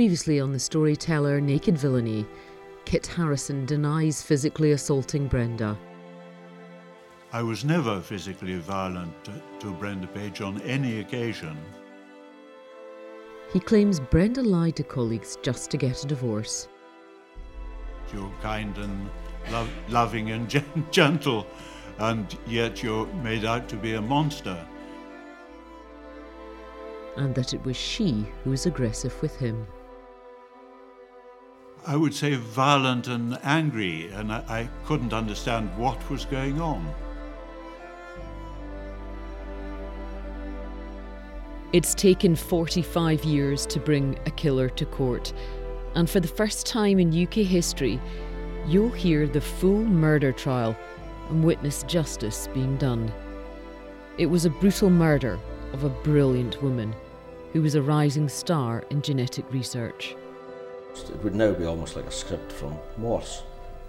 Previously on the storyteller Naked Villainy, Kit Harrisson denies physically assaulting Brenda. I was never physically violent to, Brenda Page on any occasion. He claims Brenda lied to colleagues just to get a divorce. You're kind and lo- loving and gen- gentle, and yet you're made out to be a monster. And that it was she who was aggressive with him. I would say violent and angry, and I, I couldn't understand what was going on. It's taken 45 years to bring a killer to court, and for the first time in UK history, you'll hear the full murder trial and witness justice being done. It was a brutal murder of a brilliant woman who was a rising star in genetic research. It would now be almost like a script from Morse.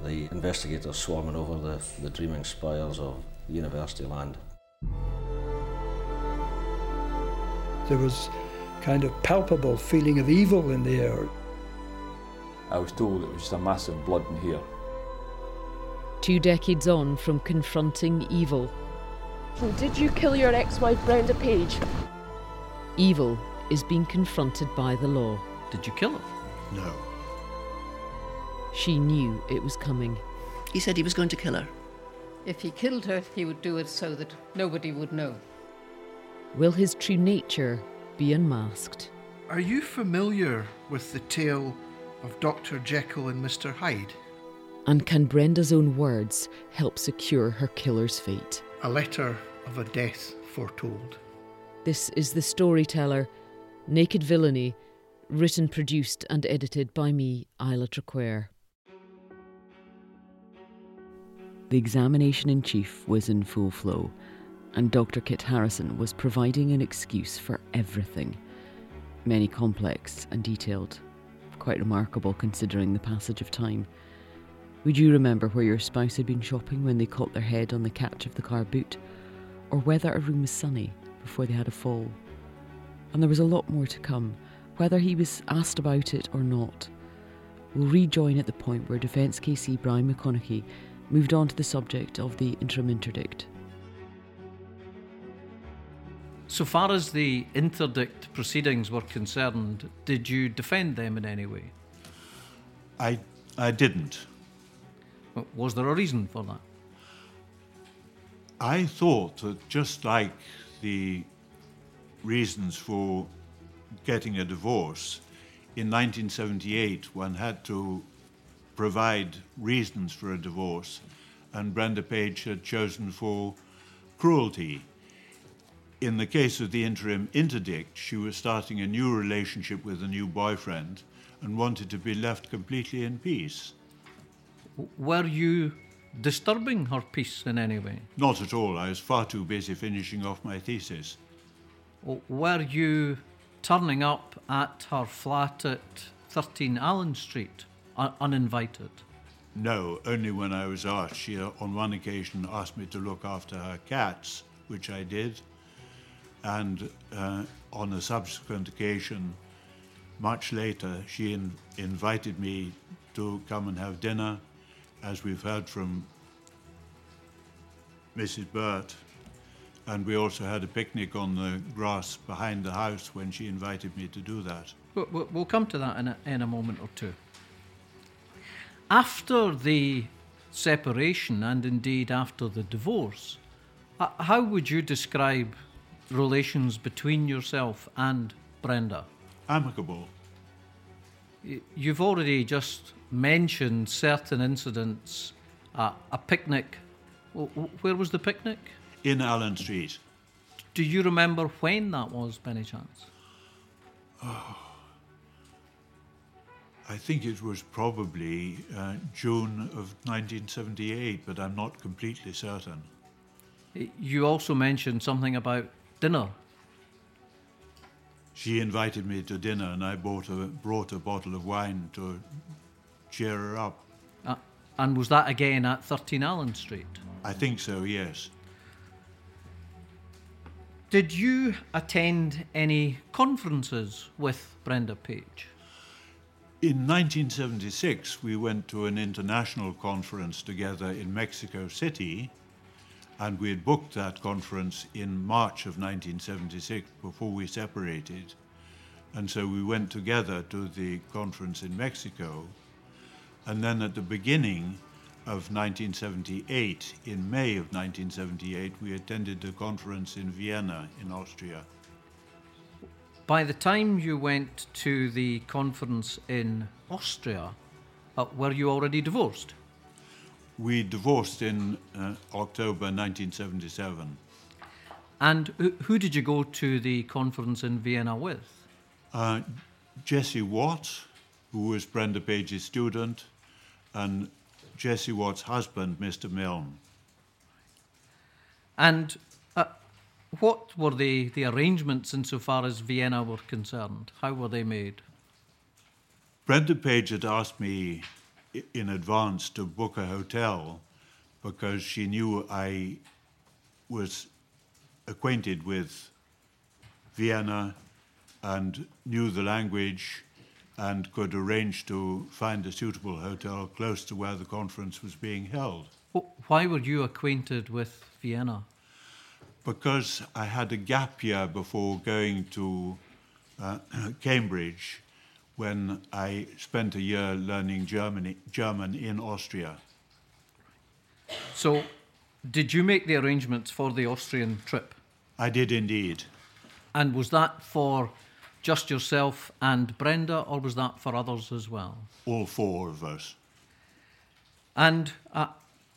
The investigators swarming over the, the dreaming spires of university land. There was kind of palpable feeling of evil in the air. I was told it was just a massive blood in here. Two decades on from confronting evil, Did you kill your ex-wife Brenda Page? evil is being confronted by the law. Did you kill her? No. She knew it was coming. He said he was going to kill her. If he killed her, he would do it so that nobody would know. Will his true nature be unmasked? Are you familiar with the tale of Dr. Jekyll and Mr. Hyde? And can Brenda's own words help secure her killer's fate? A letter of a death foretold. This is The Storyteller, Naked Villainy, written, produced, and edited by me, Isla Traquair. The examination in chief was in full flow, and Dr. Kit Harrisson was providing an excuse for everything. Many complex and detailed, quite remarkable considering the passage of time. Would you remember where your spouse had been shopping when they caught their head on the catch of the car boot? Or whether a room was sunny before they had a fall? And there was a lot more to come, whether he was asked about it or not. We'll rejoin at the point where Defence KC Brian McConnachie moved on to the subject of the interim interdict. So far as the interdict proceedings were concerned, did you defend them in any way? I, I didn't. Was there a reason for that? I thought that just like the reasons for getting a divorce, in 1978 one had to provide reasons for a divorce, and Brenda Page had chosen for cruelty. In the case of the interim interdict, she was starting a new relationship with a new boyfriend and wanted to be left completely in peace. Were you disturbing her peace in any way? Not at all. I was far too busy finishing off my thesis. Were you turning up at her flat at 13 Allan Street un- uninvited? No, only when I was asked. She, uh, on one occasion, asked me to look after her cats, which I did. And uh, on a subsequent occasion, much later, she in- invited me to come and have dinner, as we've heard from Mrs. Burt. And we also had a picnic on the grass behind the house when she invited me to do that. We'll we'll come to that in a, in a moment or two. After the separation and indeed after the divorce, how would you describe relations between yourself and Brenda? Amicable. You've already just mentioned certain incidents, uh, a picnic. Where was the picnic? In Allan Street. Do you remember when that was, by any chance? I think it was probably uh, June of 1978, but I'm not completely certain. You also mentioned something about dinner. She invited me to dinner, and I bought a, brought a bottle of wine to cheer her up. Uh, and was that again at 13 Allan Street? I think so, yes. Did you attend any conferences with Brenda Page? In 1976, we went to an international conference together in Mexico City, and we had booked that conference in March of 1976 before we separated. And so we went together to the conference in Mexico. And then at the beginning of 1978, in May of 1978, we attended a conference in Vienna, in Austria. By the time you went to the conference in Austria, uh, were you already divorced? We divorced in uh, October 1977. And who, who, did you go to the conference in Vienna with? Uh, Jesse Watt, who was Brenda Page's student, and Jesse Watt's husband, Mr. Milne. And uh, what were the, the arrangements insofar as Vienna were concerned? How were they made? Brenda Page had asked me in advance to book a hotel because she knew I was acquainted with Vienna and knew the language and could arrange to find a suitable hotel close to where the conference was being held. Why were you acquainted with Vienna? because I had a gap year before going to uh, Cambridge when I spent a year learning Germany, German in Austria. So, did you make the arrangements for the Austrian trip? I did indeed. And was that for just yourself and Brenda, or was that for others as well? All four of us. And uh,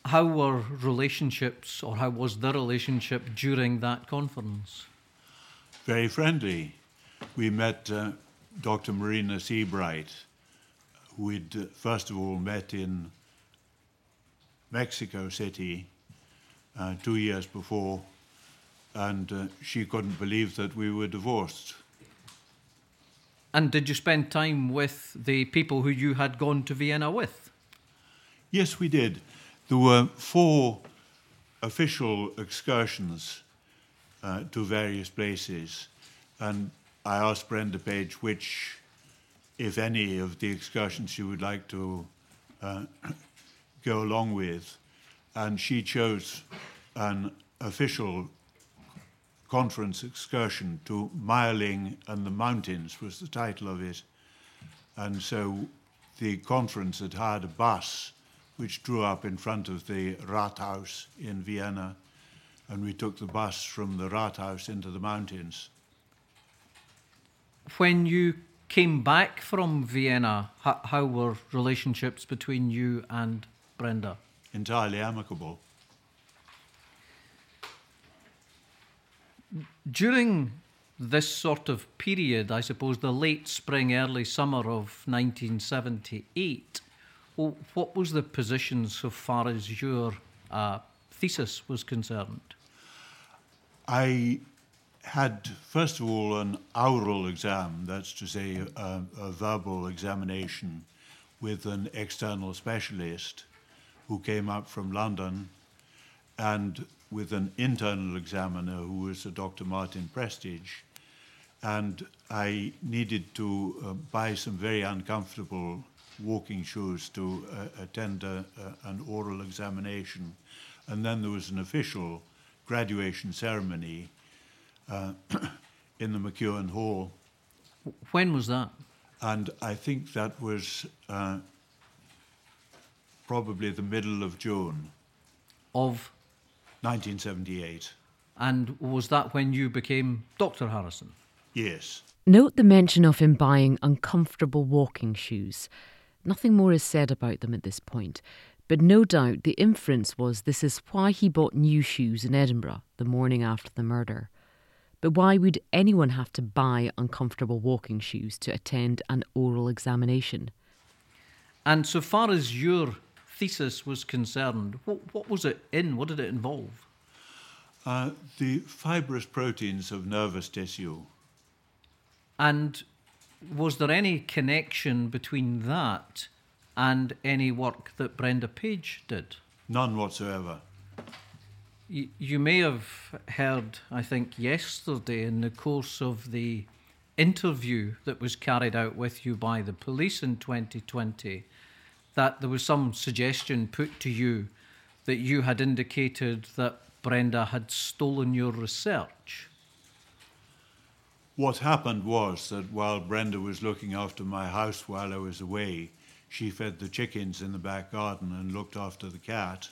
how were relationships, or how was the relationship during that conference? Very friendly. We met uh, Dr. Marina Seabright, who we'd uh, first of all met in Mexico City uh, two years before, and uh, she couldn't believe that we were divorced. And did you spend time with the people who you had gone to Vienna with? Yes, we did. There were four official excursions uh, to various places, and I asked Brenda Page which, if any, of the excursions she would like to uh, go along with, and she chose an official conference excursion to Mayerling and the Mountains was the title of it. And so the conference had hired a bus which drew up in front of the Rathaus in Vienna, and we took the bus from the Rathaus into the mountains. When you came back from Vienna, how, how were relationships between you and Brenda? Entirely amicable. During this sort of period, I suppose the late spring, early summer of 1978, well, what was the position so far as your uh, thesis was concerned? I had, first of all, an oral exam, that's to say, a, a verbal examination with an external specialist who came up from London, and with an internal examiner who was a Dr. Martin Prestige. And I needed to uh, buy some very uncomfortable walking shoes to uh, attend a, a, an oral examination. And then there was an official graduation ceremony uh, in the McEwan Hall. When was that? And I think that was uh, probably the middle of June. Of? 1978. And was that when you became Dr. Harrisson? Yes. Note the mention of him buying uncomfortable walking shoes. Nothing more is said about them at this point, but no doubt the inference was this is why he bought new shoes in Edinburgh the morning after the murder. But why would anyone have to buy uncomfortable walking shoes to attend an oral examination? And so far as your thesis was concerned, what, what was it in? What did it involve? Uh, the fibrous proteins of nervous tissue. And was there any connection between that and any work that Brenda Page did? None whatsoever. You, you may have heard, I think, yesterday in the course of the interview that was carried out with you by the police in 2020 that there was some suggestion put to you that you had indicated that Brenda had stolen your research. What happened was that while Brenda was looking after my house while I was away, she fed the chickens in the back garden and looked after the cat.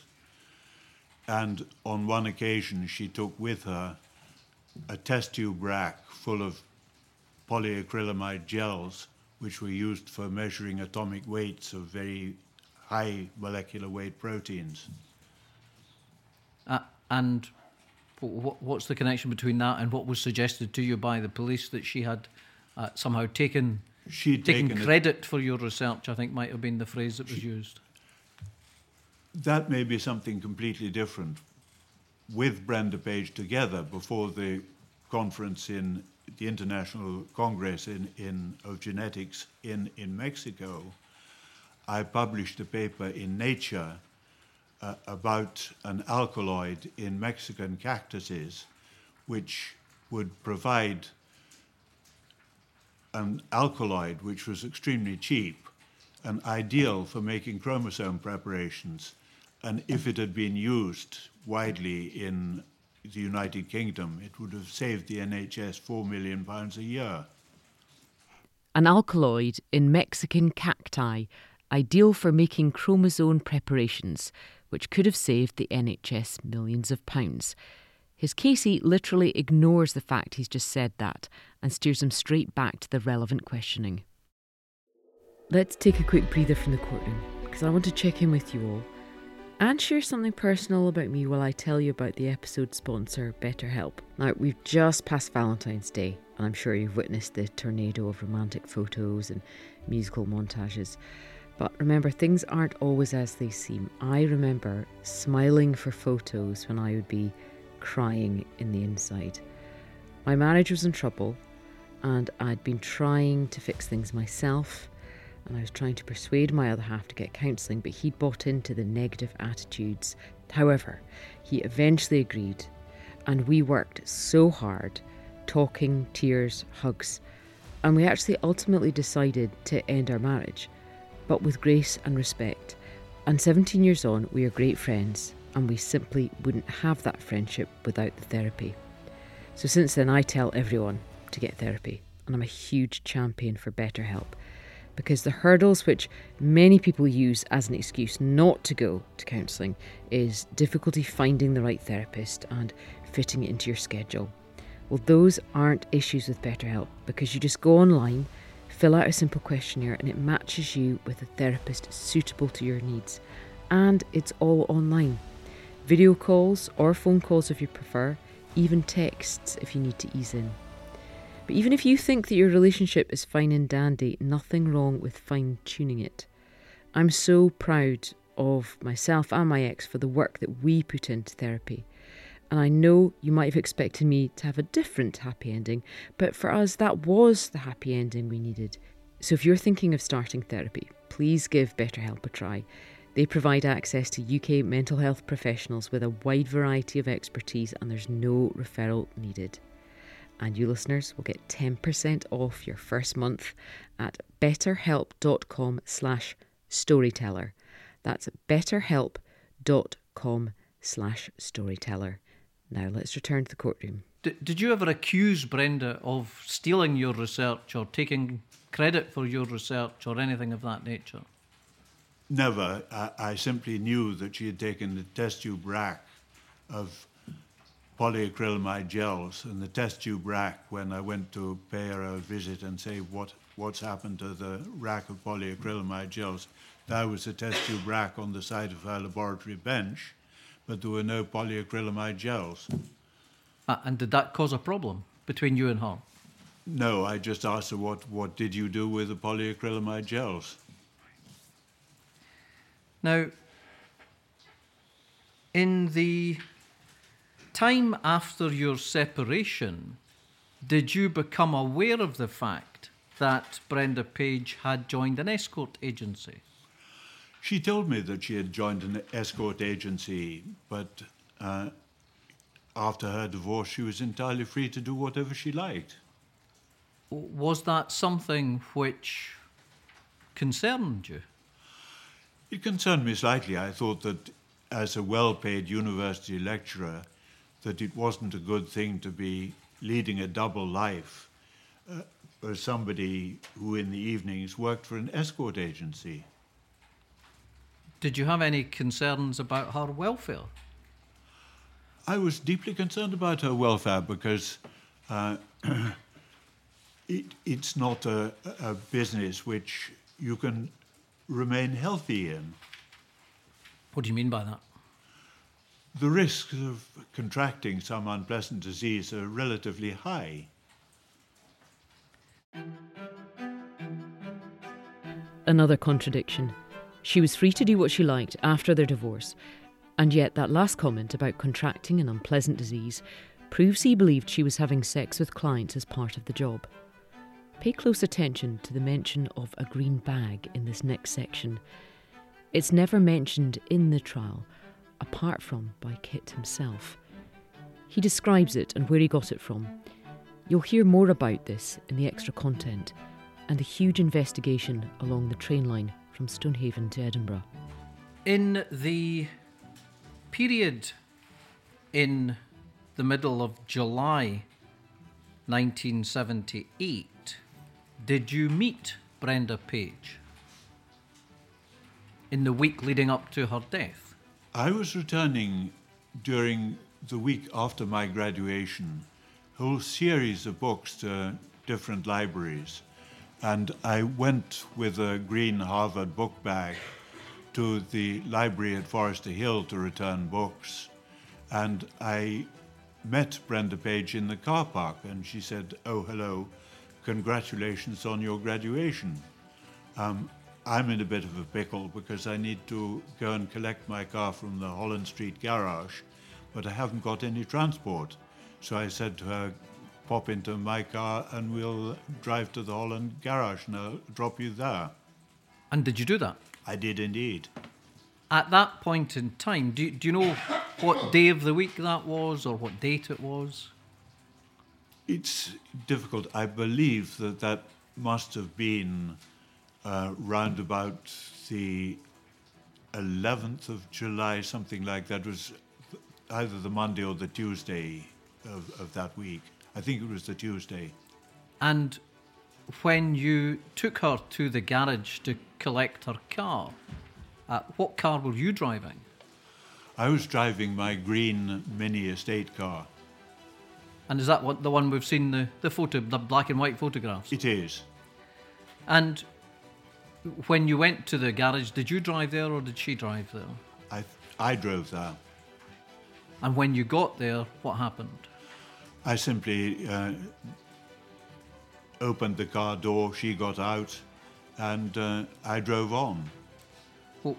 And on one occasion, she took with her a test tube rack full of polyacrylamide gels, which were used for measuring atomic weights of very high molecular weight proteins. Uh, and what's the connection between that and what was suggested to you by the police that she had uh, somehow taken She'd taken, taken credit it. for your research? I think might have been the phrase that was she, used. That may be something completely different. With Brenda Page together before the conference in the International Congress in, in, of Genetics in, in Mexico, I published a paper in Nature uh, about an alkaloid in Mexican cactuses, which would provide an alkaloid which was extremely cheap and ideal for making chromosome preparations. And if it had been used widely in the United Kingdom, it would have saved the NHS £4 million a year. An alkaloid in Mexican cacti, ideal for making chromosome preparations, which could have saved the NHS millions of pounds. His KC literally ignores the fact he's just said that and steers him straight back to the relevant questioning. Let's take a quick breather from the courtroom, because I want to check in with you all and share something personal about me while I tell you about the episode sponsor, BetterHelp. Now, we've just passed Valentine's Day, and I'm sure you've witnessed the tornado of romantic photos and musical montages. But remember, things aren't always as they seem. I remember smiling for photos when I would be crying in the inside. My marriage was in trouble, and I'd been trying to fix things myself, and I was trying to persuade my other half to get counselling, but he bought into the negative attitudes. However, he eventually agreed, and we worked so hard talking, tears, hugs, and we actually ultimately decided to end our marriage but with grace and respect. And 17 years on, we are great friends, and we simply wouldn't have that friendship without the therapy. So since then, I tell everyone to get therapy, and I'm a huge champion for BetterHelp because the hurdles which many people use as an excuse not to go to counselling is difficulty finding the right therapist and fitting it into your schedule. Well, those aren't issues with BetterHelp because you just go online Fill out a simple questionnaire and it matches you with a therapist suitable to your needs. And it's all online. Video calls or phone calls if you prefer, even texts if you need to ease in. But even if you think that your relationship is fine and dandy, nothing wrong with fine tuning it. I'm so proud of myself and my ex for the work that we put into therapy. And I know you might have expected me to have a different happy ending, but for us, that was the happy ending we needed. So if you're thinking of starting therapy, please give BetterHelp a try. They provide access to UK mental health professionals with a wide variety of expertise, and there's no referral needed. And you listeners will get 10% off your first month at betterhelp.com slash storyteller. That's betterhelp.com slash storyteller. Now let's return to the courtroom. D- did you ever accuse Brenda of stealing your research or taking credit for your research or anything of that nature? Never. I, I simply knew that she had taken the test tube rack of polyacrylamide gels and the test tube rack when I went to pay her a visit and say what what's happened to the rack of polyacrylamide gels. That was the test tube rack on the side of her laboratory bench but there were no polyacrylamide gels. Uh, and did that cause a problem between you and her? No, I just asked her what, what did you do with the polyacrylamide gels? Now, in the time after your separation, did you become aware of the fact that Brenda Page had joined an escort agency? She told me that she had joined an escort agency, but uh, after her divorce, she was entirely free to do whatever she liked. Was that something which concerned you? It concerned me slightly. I thought that as a well-paid university lecturer, that it wasn't a good thing to be leading a double life uh, as somebody who in the evenings worked for an escort agency. Did you have any concerns about her welfare? I was deeply concerned about her welfare because uh, it, it's not a, a business which you can remain healthy in. What do you mean by that? The risks of contracting some unpleasant disease are relatively high. Another contradiction. She was free to do what she liked after their divorce, and yet that last comment about contracting an unpleasant disease proves he believed she was having sex with clients as part of the job. Pay close attention to the mention of a green bag in this next section. It's never mentioned in the trial, apart from by Kit himself. He describes it and where he got it from. You'll hear more about this in the extra content and the huge investigation along the train line from Stonehaven to Edinburgh. In the period in the middle of July 1978, did you meet Brenda Page in the week leading up to her death? I was returning during the week after my graduation, a whole series of books to different libraries. And I went with a green Harvard book bag to the library at Foresterhill to return books. And I met Brenda Page in the car park, and she said, Oh, hello, congratulations on your graduation. Um, I'm in a bit of a pickle because I need to go and collect my car from the Holland Street garage, but I haven't got any transport. So I said to her, pop into my car and we'll drive to the Holland garage and I'll drop you there. And did you do that? I did indeed. At that point in time, do do you know what day of the week that was or what date it was? It's difficult. I believe that that must have been uh, round about the 11th of July, something like that. It was either the Monday or the Tuesday of, of that week. I think it was the Tuesday. And when you took her to the garage to collect her car, uh, what car were you driving? I was driving my green mini estate car. And is that what the one we've seen the, the photo, the black and white photographs? It is. And when you went to the garage, did you drive there or did she drive there? I, I drove there. And when you got there, what happened? I simply uh, opened the car door, she got out, and uh, I drove on.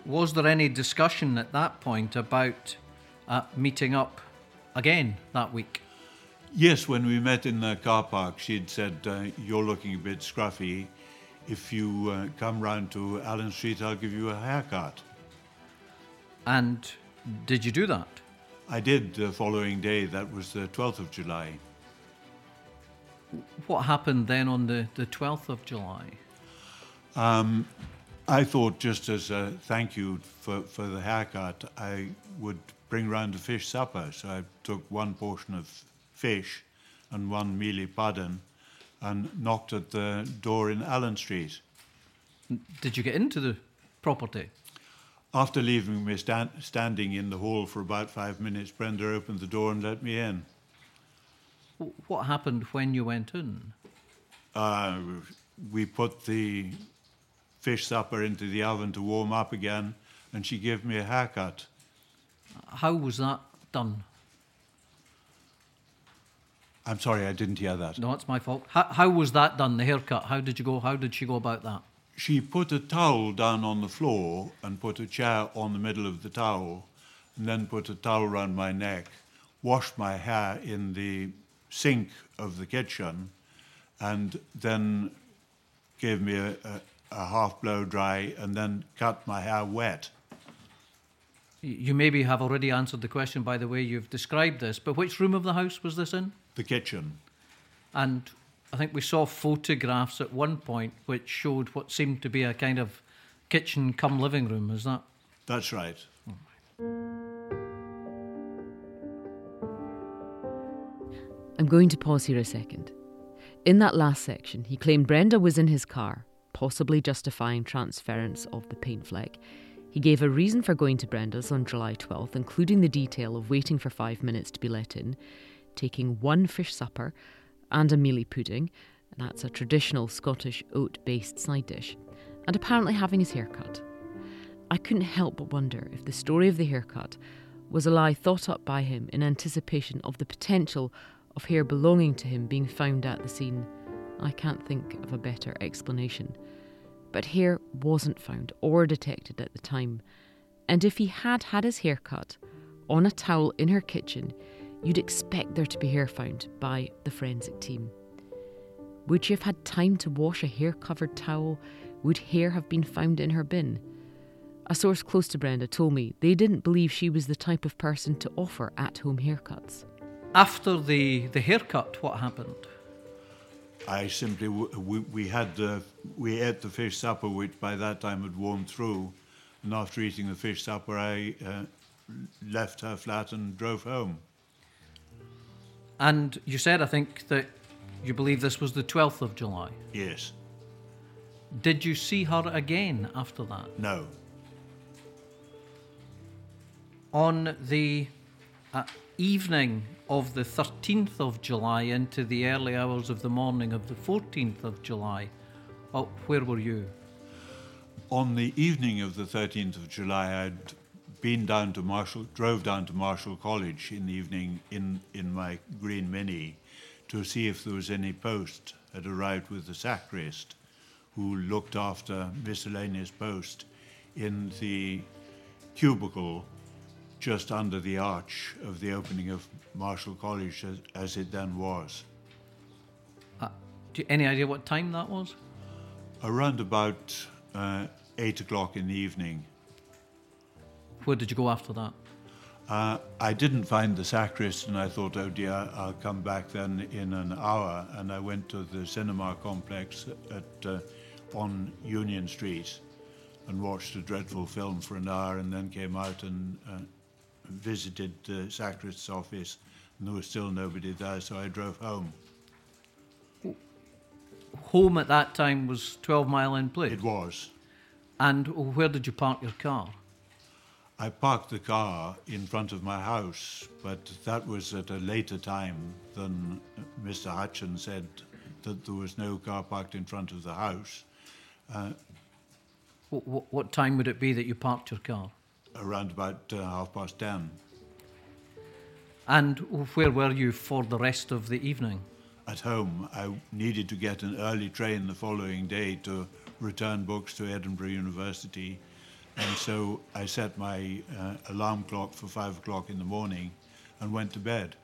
Was there any discussion at that point about uh, meeting up again that week? Yes, when we met in the car park, she'd said, uh, You're looking a bit scruffy. If you uh, come round to Allan Street, I'll give you a haircut. And did you do that? I did the following day. That was the 12th of July. What happened then on the, the 12th of July? Um, I thought, just as a thank you for, for the haircut, I would bring round a fish supper. So I took one portion of fish and one mealy pudding and knocked at the door in Allan Street. Did you get into the property? After leaving me stand, standing in the hall for about five minutes, Brenda opened the door and let me in. What happened when you went in? Uh, we put the fish supper into the oven to warm up again, and she gave me a haircut. How was that done? I'm sorry, I didn't hear that. No, it's my fault. How, how was that done, the haircut? How did you go? How did she go about that? She put a towel down on the floor and put a chair on the middle of the towel, and then put a towel around my neck, washed my hair in the sink of the kitchen, and then gave me a, a, a half blow dry and then cut my hair wet. You maybe have already answered the question by the way you've described this, but which room of the house was this in? The kitchen. And I think we saw photographs at one point which showed what seemed to be a kind of kitchen come living room. Is that? That's right. I'm going to pause here a second. In that last section, he claimed Brenda was in his car, possibly justifying transference of the paint fleck. He gave a reason for going to Brenda's on July 12th, including the detail of waiting for five minutes to be let in, taking one fish supper and a mealie pudding, that's a traditional Scottish oat based side dish, and apparently having his hair cut. I couldn't help but wonder if the story of the haircut was a lie thought up by him in anticipation of the potential of hair belonging to him being found at the scene. I can't think of a better explanation. But hair wasn't found or detected at the time, and if he had had his hair cut on a towel in her kitchen, you'd expect there to be hair found by the forensic team. Would she have had time to wash a hair covered towel? Would hair have been found in her bin? A source close to Brenda told me they didn't believe she was the type of person to offer at home haircuts. After the, the haircut, what happened? I simply we, we had the we ate the fish supper, which by that time had warmed through, and after eating the fish supper, I uh, left her flat and drove home. And you said, I think, that you believe this was the 12th of July. Yes. Did you see her again after that? No. On the uh, evening of the 13th of July into the early hours of the morning of the 14th of July, oh, where were you? On the evening of the 13th of July, I'd been down to Marischal, drove down to Marischal College in the evening in, in my green Mini to see if there was any post had arrived with the sacrist who looked after miscellaneous post in the cubicle just under the arch of the opening of Marischal College as, as it then was. Uh, do you, any idea what time that was? Around about uh, eight o'clock in the evening. Where did you go after that? Uh, I didn't find the sacrist, and I thought, oh dear, I'll come back then in an hour. And I went to the cinema complex at uh, on Union Street and watched a dreadful film for an hour, and then came out and uh, visited the sacrist's office, and there was still nobody there, so I drove home. Home at that time was 12 Mile End Place? It was. And where did you park your car? I parked the car in front of my house, but that was at a later time than Mr. Hutchins said that there was no car parked in front of the house. Uh, what, what, time would it be that you parked your car? Around about uh, half past ten. And where were you for the rest of the evening? At home. I needed to get an early train the following day to return books to Edinburgh University. And so I set my uh, alarm clock for five o'clock in the morning and went to bed.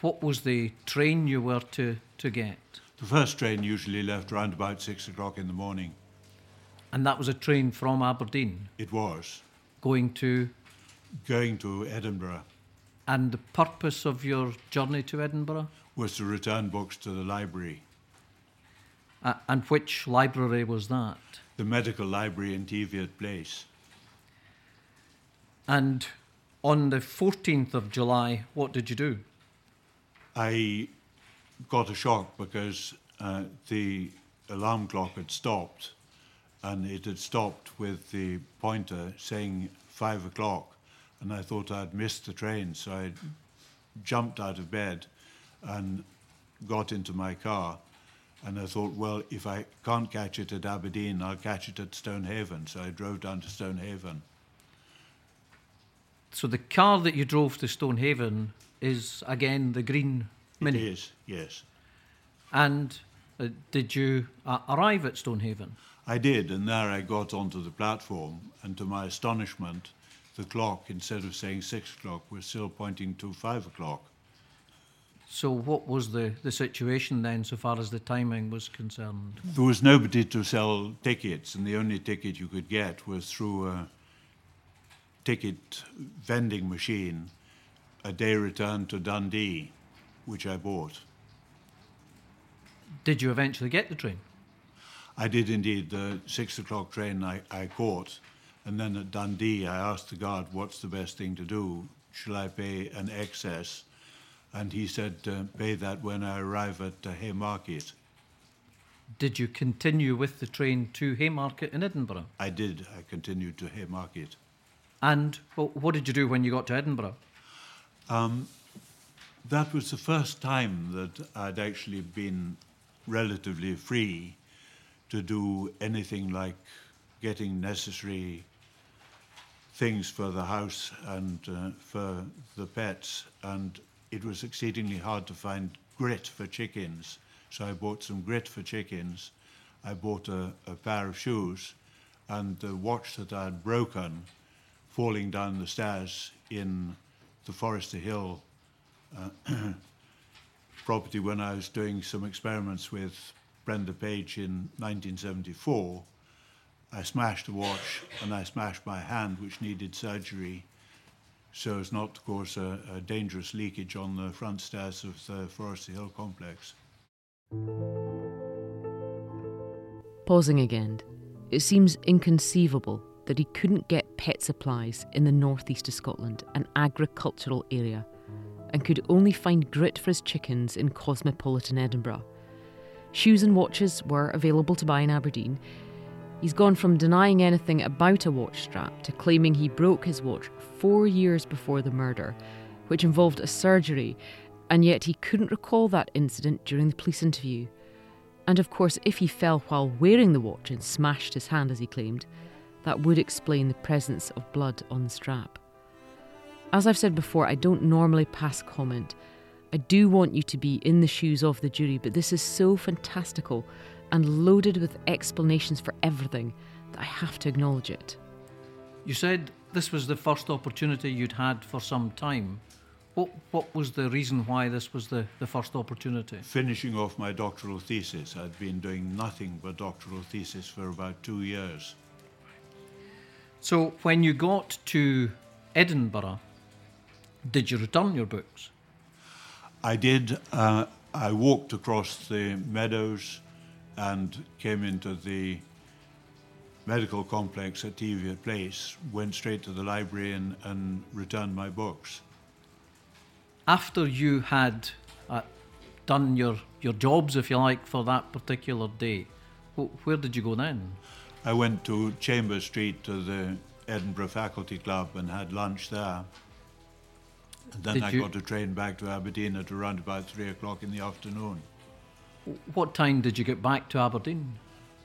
What was the train you were to, to get? The first train usually left around about six o'clock in the morning. And that was a train from Aberdeen? It was. Going to? Going to Edinburgh. And the purpose of your journey to Edinburgh? Was to return books to the library. Uh, and which library was that? The medical library in Teviot Place. And on the 14th of July, what did you do? I got a shock because uh, the alarm clock had stopped and it had stopped with the pointer saying five o'clock. And I thought I'd missed the train, so I jumped out of bed and got into my car. And I thought, well, if I can't catch it at Aberdeen, I'll catch it at Stonehaven. So I drove down to Stonehaven. So the car that you drove to Stonehaven is again the green Mini? It is, yes. And uh, did you uh, arrive at Stonehaven? I did, and there I got onto the platform, and to my astonishment, the clock, instead of saying six o'clock, was still pointing to five o'clock. So, what was the, the situation then, so far as the timing was concerned? There was nobody to sell tickets, and the only ticket you could get was through a ticket vending machine, a day return to Dundee, which I bought. Did you eventually get the train? I did indeed. The six o'clock train I, I caught, and then at Dundee I asked the guard, "What's the best thing to do? Shall I pay an excess?" And he said, uh, "Pay that when I arrive at uh, Haymarket." Did you continue with the train to Haymarket in Edinburgh? I did. I continued to Haymarket. And well, what did you do when you got to Edinburgh? Um, that was the first time that I'd actually been relatively free to do anything like getting necessary things for the house and uh, for the pets. And it was exceedingly hard to find grit for chickens. So I bought some grit for chickens. I bought a, a pair of shoes and the watch that I had broken falling down the stairs in the Foresterhill uh, property when I was doing some experiments with Brenda Page in 1974. I smashed the watch and I smashed my hand, which needed surgery so as not to cause a, a dangerous leakage on the front stairs of the Foresterhill complex. Pausing again, it seems inconceivable that he couldn't get pet supplies in the northeast of Scotland, an agricultural area, and could only find grit for his chickens in cosmopolitan Edinburgh. Shoes and watches were available to buy in Aberdeen. He's gone from denying anything about a watch strap to claiming he broke his watch four years before the murder, which involved a surgery, and yet he couldn't recall that incident during the police interview. And of course, if he fell while wearing the watch and smashed his hand as he claimed, that would explain the presence of blood on the strap. As I've said before, I don't normally pass comment. I do want you to be in the shoes of the jury, but this is so fantastical and loaded with explanations for everything that I have to acknowledge it. You said this was the first opportunity you'd had for some time. What, what was the reason why this was the, the first opportunity? Finishing off my doctoral thesis. I'd been doing nothing but doctoral thesis for about two years. So, when you got to Edinburgh, did you return your books? I did. Uh, I walked across the meadows and came into the medical complex at Teviot Place, went straight to the library and, and returned my books. After you had uh, done your, your jobs, if you like, for that particular day, wh- where did you go then? I went to Chambers Street to the Edinburgh Faculty Club and had lunch there. And then Did I you- got a train back to Aberdeen at around about three o'clock in the afternoon. What time did you get back to Aberdeen?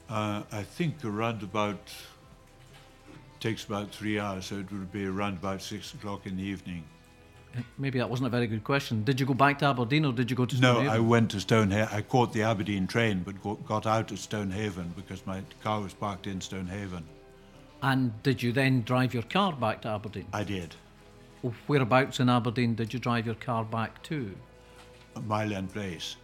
Uh, I think around about takes about three hours, so it would be around about six o'clock in the evening. Eh, Maybe that wasn't a very good question. Did you go back to Aberdeen or did you go to No, I went to Stonehaven. I caught the Aberdeen train, but got, got out at Stonehaven because my car was parked in Stonehaven. And did you then drive your car back to Aberdeen? I did. Whereabouts in Aberdeen did you drive your car back to? Mile End Place.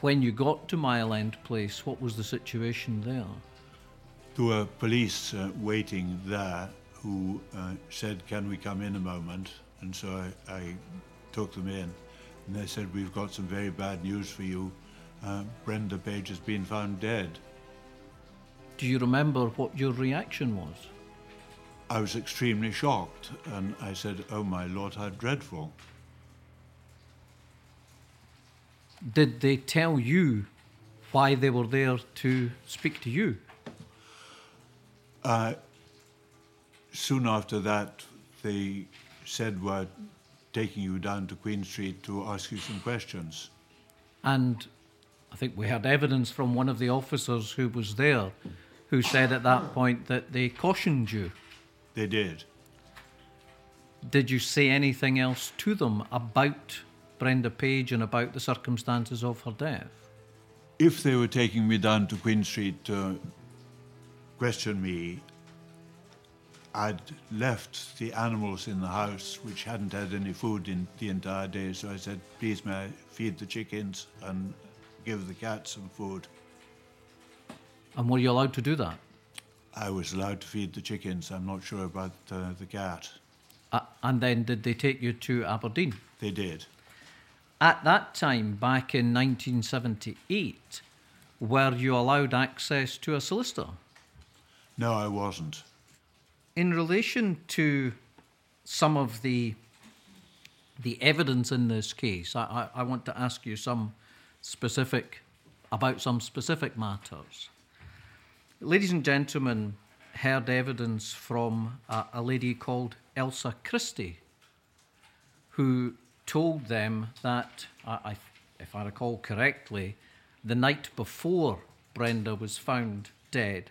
When you got to Mile End Place, what was the situation there? There were police uh, waiting there who uh, said, Can we come in a moment? And so I, I took them in. And they said, We've got some very bad news for you. Uh, Brenda Page has been found dead. Do you remember what your reaction was? I was extremely shocked. And I said, Oh my Lord, how dreadful. Did they tell you why they were there to speak to you? Uh, soon after that, they said, We're taking you down to Queen Street to ask you some questions. And I think we had evidence from one of the officers who was there who said at that point that they cautioned you. They did. Did you say anything else to them about Brenda Page and about the circumstances of her death? If they were taking me down to Queen Street to question me, I'd left the animals in the house, which hadn't had any food in the entire day. So I said, please may I feed the chickens and give the cats some food. And were you allowed to do that? I was allowed to feed the chickens. I'm not sure about uh, the cat. Uh, and then did they take you to Aberdeen? They did. At that time, back in 1978, were you allowed access to a solicitor? No, I wasn't. In relation to some of the the evidence in this case, I, I, I want to ask you some specific about some specific matters. Ladies and gentlemen, heard evidence from a, a lady called Elsa Christie, who told them that, I, if I recall correctly, the night before Brenda was found dead,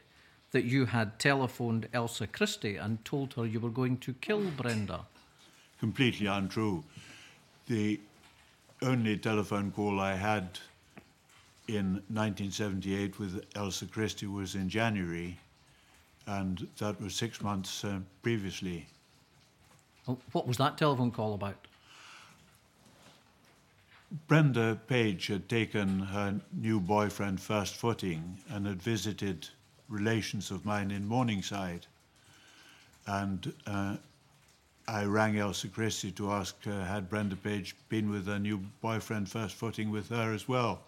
that you had telephoned Elsa Christie and told her you were going to kill Brenda. Completely untrue. The only telephone call I had in 1978 with Elsa Christie was in January, and that was six months uh, previously. What was that telephone call about? Brenda Page had taken her new boyfriend first footing and had visited relations of mine in Morningside. And uh, I rang Elsa Christie to ask uh, had Brenda Page been with her new boyfriend first footing with her as well.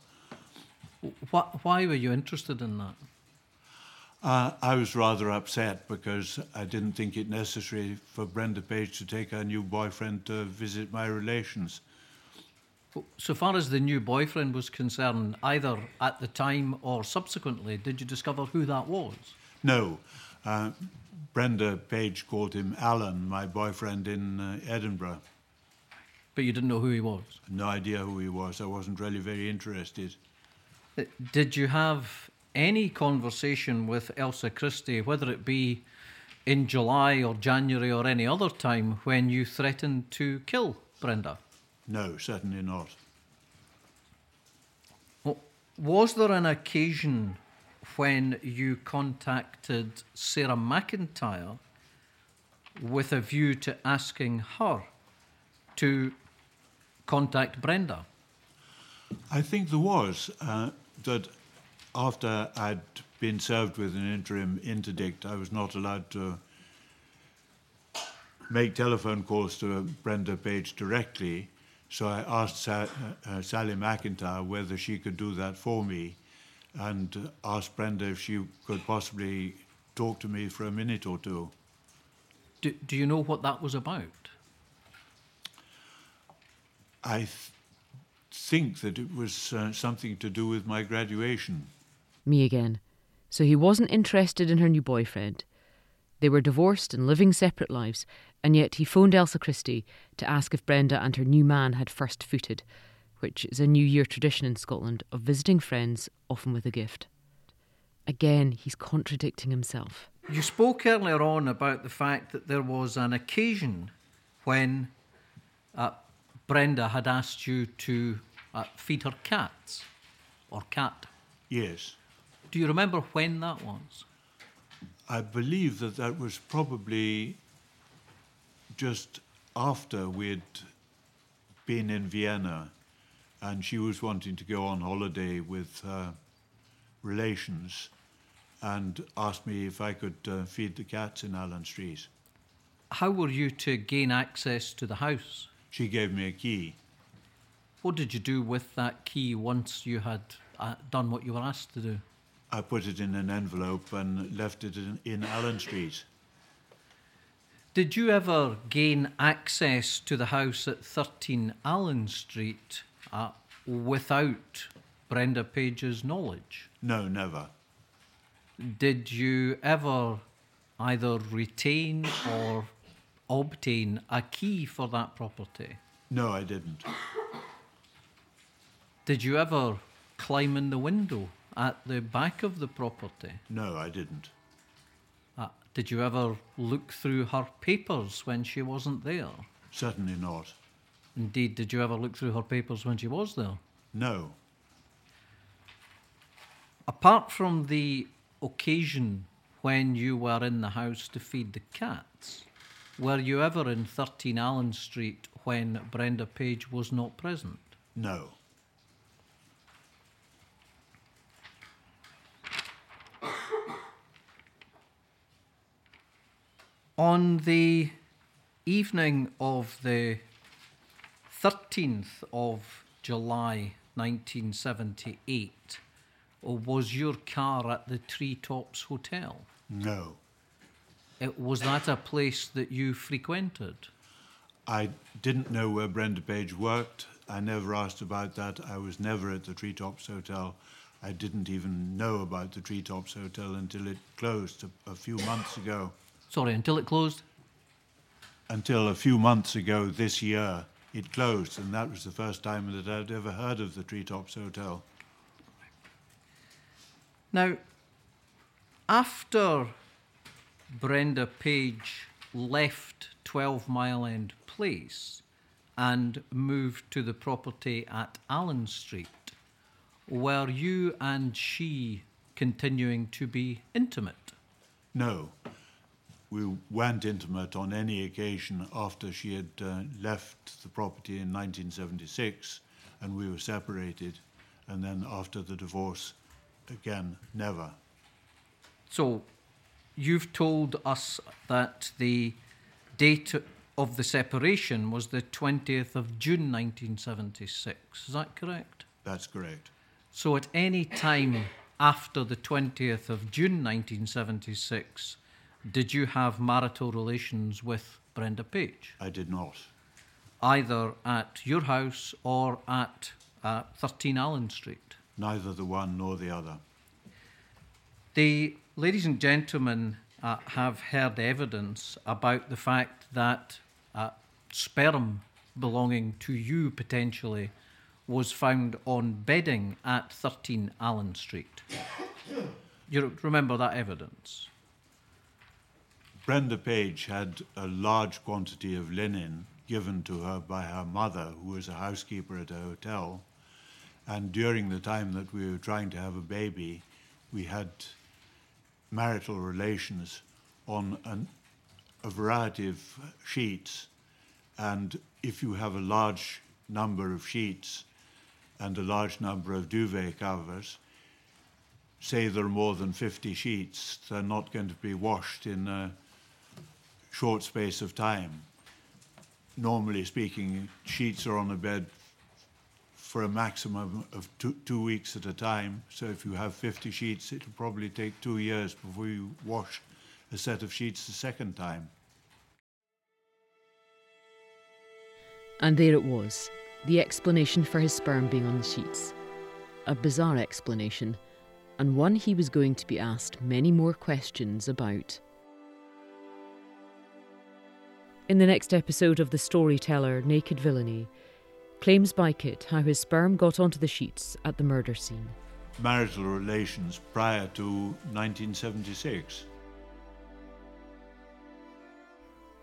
What, why were you interested in that? Uh, I was rather upset because I didn't think it necessary for Brenda Page to take her new boyfriend to visit my relations. So far as the new boyfriend was concerned, either at the time or subsequently, did you discover who that was? No. Uh, Brenda Page called him Alan, my boyfriend in uh, Edinburgh. But you didn't know who he was? No idea who he was. I wasn't really very interested. Uh, did you have any conversation with Elsa Christie, whether it be in July or January or any other time, when you threatened to kill Brenda? No, certainly not. Well, was there an occasion when you contacted Sarah McIntyre with a view to asking her to contact Brenda? I think there was. Uh, that after I'd been served with an interim interdict, I was not allowed to make telephone calls to Brenda Page directly. So I asked Sa- uh, Sally McIntyre whether she could do that for me and asked Brenda if she could possibly talk to me for a minute or two. Do, do you know what that was about? I th- think that it was uh, something to do with my graduation. Me again. So he wasn't interested in her new boyfriend. They were divorced and living separate lives, and yet he phoned Elsa Christie to ask if Brenda and her new man had first footed, which is a New Year tradition in Scotland of visiting friends, often with a gift. Again, he's contradicting himself. You spoke earlier on about the fact that there was an occasion when uh, Brenda had asked you to uh, feed her cats or cat. Yes. Do you remember when that was? I believe that that was probably just after we'd been in Vienna and she was wanting to go on holiday with her relations and asked me if I could uh, feed the cats in Allan Street. How were you to gain access to the house? She gave me a key. What did you do with that key once you had uh, done what you were asked to do? I put it in an envelope and left it in, in Allan Street. Did you ever gain access to the house at 13 Allan Street uh, without Brenda Page's knowledge? No, never. Did you ever either retain or obtain a key for that property? No, I didn't. Did you ever climb in the window at the back of the property? No, I didn't. Did you ever look through her papers when she wasn't there? Certainly not. Indeed, did you ever look through her papers when she was there? No. Apart from the occasion when you were in the house to feed the cats, were you ever in 13 Allan Street when Brenda Page was not present? No. On the evening of the 13th of July 1978, or was your car at the Treetops Hotel? No. It, was that a place that you frequented? I didn't know where Brenda Page worked. I never asked about that. I was never at the Treetops Hotel. I didn't even know about the Treetops Hotel until it closed a, a few months ago. Sorry, until it closed? Until a few months ago this year, it closed, and that was the first time that I'd ever heard of the Treetops Hotel. Now, after Brenda Page left 12 Mile End Place and moved to the property at Allan Street, were you and she continuing to be intimate? No. We weren't intimate on any occasion after she had uh, left the property in 1976 and we were separated. And then after the divorce, again, never. So you've told us that the date of the separation was the 20th of June 1976. Is that correct? That's correct. So at any time after the 20th of June 1976, did you have marital relations with Brenda Page? I did not. Either at your house or at uh, 13 Allan Street? Neither the one nor the other. The ladies and gentlemen uh, have heard evidence about the fact that uh, sperm belonging to you potentially was found on bedding at 13 Allan Street. You remember that evidence? Brenda Page had a large quantity of linen given to her by her mother, who was a housekeeper at a hotel. And during the time that we were trying to have a baby, we had marital relations on an, a variety of sheets. And if you have a large number of sheets and a large number of duvet covers, say there are more than 50 sheets, they're not going to be washed in a short space of time. Normally speaking, sheets are on the bed for a maximum of two, two weeks at a time. So if you have 50 sheets, it'll probably take two years before you wash a set of sheets the second time. And there it was, the explanation for his sperm being on the sheets. A bizarre explanation, and one he was going to be asked many more questions about. In the next episode of The Storyteller Naked Villainy, claims by Kit how his sperm got onto the sheets at the murder scene. Marital relations prior to 1976.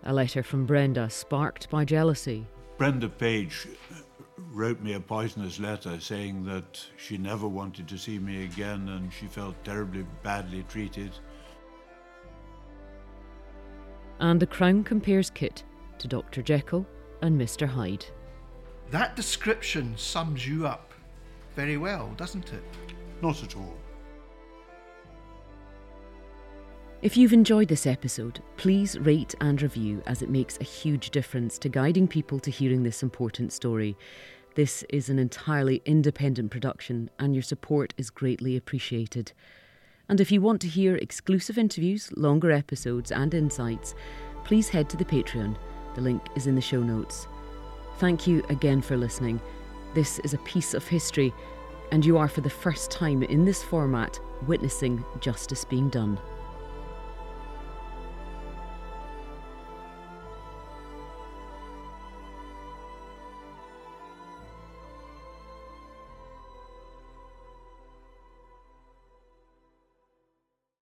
A letter from Brenda sparked by jealousy. Brenda Page uh, wrote me a poisonous letter saying that she never wanted to see me again and she felt terribly badly treated. And the Crown compares Kit to Dr. Jekyll and Mr. Hyde. That description sums you up very well, doesn't it? Not at all. If you've enjoyed this episode, please rate and review as it makes a huge difference to guiding people to hearing this important story. This is an entirely independent production and your support is greatly appreciated. And if you want to hear exclusive interviews, longer episodes, and insights, please head to the Patreon. The link is in the show notes. Thank you again for listening. This is a piece of history, and you are for the first time in this format witnessing justice being done.